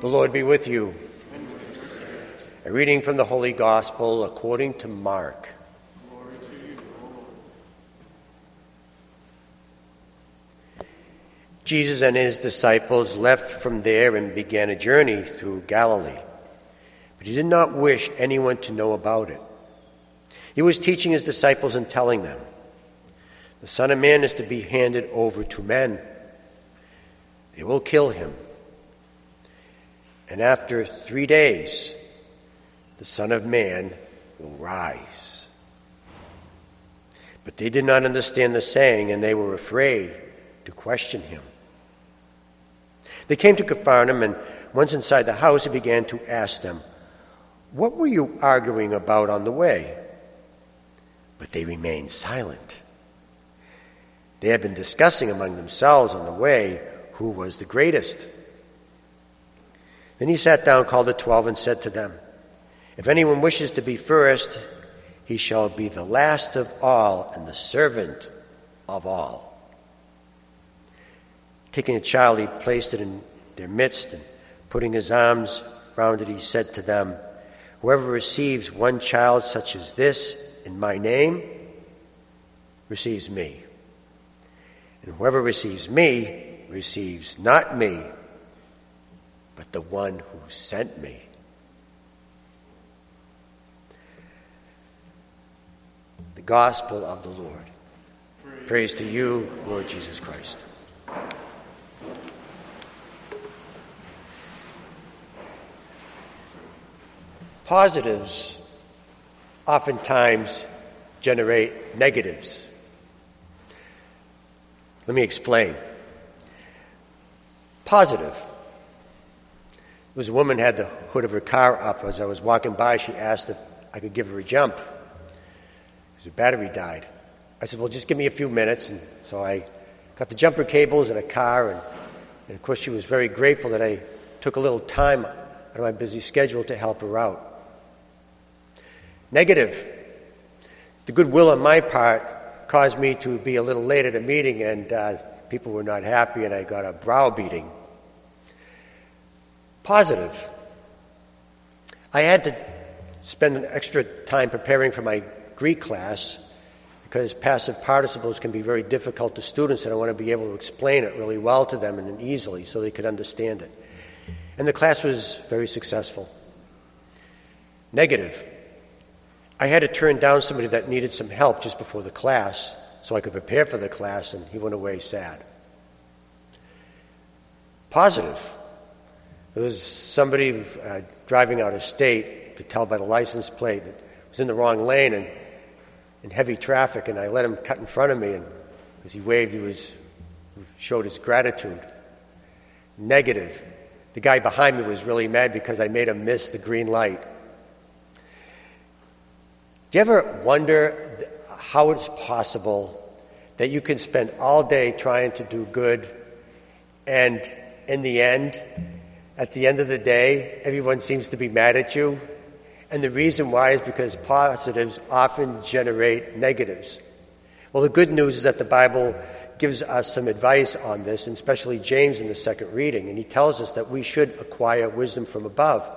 The Lord be with you. A reading from the Holy Gospel according to Mark. Jesus and his disciples left from there and began a journey through Galilee. But he did not wish anyone to know about it. He was teaching his disciples and telling them, The Son of Man is to be handed over to men. They will kill him. And after three days, the Son of Man will rise. But they did not understand the saying, and they were afraid to question him. They came to Capernaum, and once inside the house, he began to ask them, What were you arguing about on the way? But they remained silent. They had been discussing among themselves on the way who was the greatest. Then he sat down, called the twelve, and said to them, If anyone wishes to be first, he shall be the last of all and the servant of all. Taking a child, he placed it in their midst, and putting his arms round it, he said to them, Whoever receives one child such as this in my name receives me. And whoever receives me receives not me, but the one who sent me. The Gospel of the Lord. Praise, Praise to you, Lord Jesus Christ. Positives oftentimes generate negatives. Let me explain. Positive. Was a woman had the hood of her car up. As I was walking by, she asked if I could give her a jump. Because her battery died. I said, Well, just give me a few minutes. And so I got the jumper cables and a car. And, and of course, she was very grateful that I took a little time out of my busy schedule to help her out. Negative. The goodwill on my part caused me to be a little late at a meeting, and uh, people were not happy, and I got a browbeating. Positive. I had to spend an extra time preparing for my Greek class because passive participles can be very difficult to students, and I want to be able to explain it really well to them and easily so they could understand it. And the class was very successful. Negative. I had to turn down somebody that needed some help just before the class so I could prepare for the class, and he went away sad. Positive. There was somebody uh, driving out of state, could tell by the license plate that was in the wrong lane and in heavy traffic, and I let him cut in front of me, and as he waved, he was showed his gratitude. Negative. The guy behind me was really mad because I made him miss the green light. Do you ever wonder how it's possible that you can spend all day trying to do good and in the end, at the end of the day, everyone seems to be mad at you? And the reason why is because positives often generate negatives. Well, the good news is that the Bible gives us some advice on this, and especially James in the second reading, and he tells us that we should acquire wisdom from above.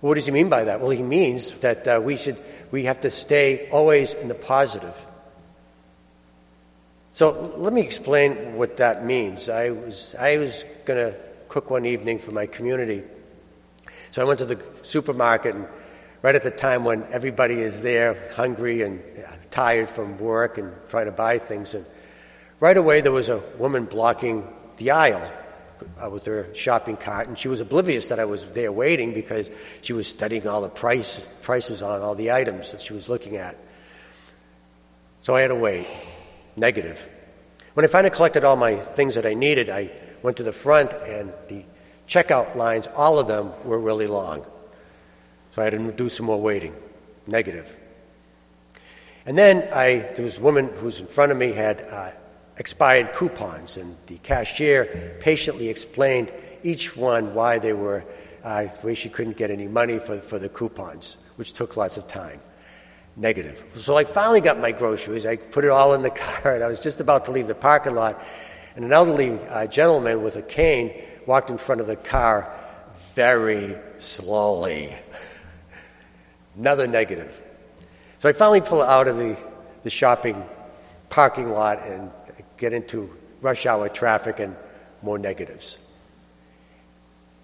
What does he mean by that? Well, he means that uh, we should we have to stay always in the positive. So let me explain what that means. I was I was going to cook one evening for my community, so I went to the supermarket and right at the time when everybody is there, hungry and uh, tired from work and trying to buy things, and right away there was a woman blocking the aisle uh, with her shopping cart, and she was oblivious that I was there waiting because she was studying all the price, prices on all the items that she was looking at. So I had to wait. Negative. When I finally collected all my things that I needed, I went to the front, and the checkout lines, all of them, were really long. So I had to do some more waiting. Negative. And then I, there was a woman who was in front of me had uh, expired coupons, and the cashier patiently explained each one why they were, uh, why she couldn't get any money for, for the coupons, which took lots of time. Negative. So I finally got my groceries. I put it all in the car, and I was just about to leave the parking lot, and an elderly uh, gentleman with a cane walked in front of the car very slowly. Another negative. So I finally pull out of the, the shopping parking lot and get into rush hour traffic and more negatives.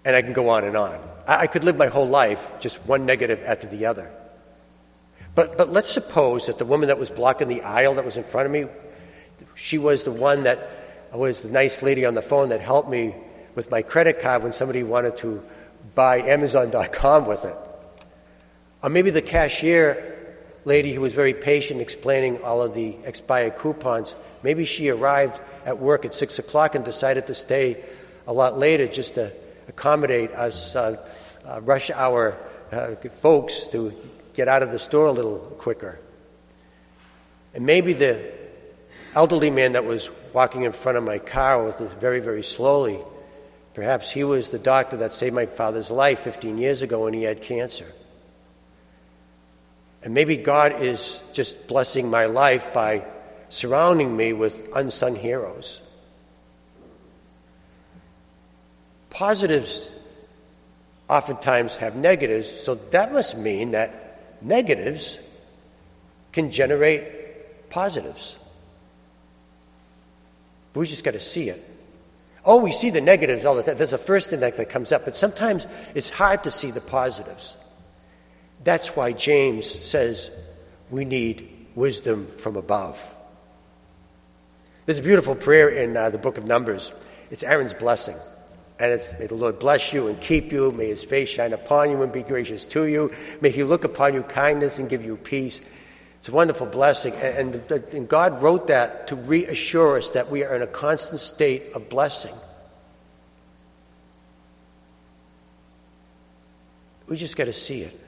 And I can go on and on. I, I could live my whole life just one negative after the other. But, but let's suppose that the woman that was blocking the aisle that was in front of me, she was the one that was the nice lady on the phone that helped me with my credit card when somebody wanted to buy Amazon.com with it. Or maybe the cashier lady who was very patient explaining all of the expired coupons, maybe she arrived at work at 6 o'clock and decided to stay a lot later just to accommodate us uh, uh, rush hour uh, folks to get out of the store a little quicker. And maybe the elderly man that was walking in front of my car with very, very slowly, perhaps he was the doctor that saved my father's life 15 years ago when he had cancer. And maybe God is just blessing my life by surrounding me with unsung heroes. Positives oftentimes have negatives, so that must mean that negatives can generate positives. But we just got to see it. Oh, we see the negatives all the time. That's the first thing that, that comes up, but sometimes it's hard to see the positives. That's why James says we need wisdom from above. There's a beautiful prayer in uh, the book of Numbers. It's Aaron's blessing. And it's, may the Lord bless you and keep you. May his face shine upon you and be gracious to you. May he look upon you kindness and give you peace. It's a wonderful blessing. And, and, and God wrote that to reassure us that we are in a constant state of blessing. We just got to see it.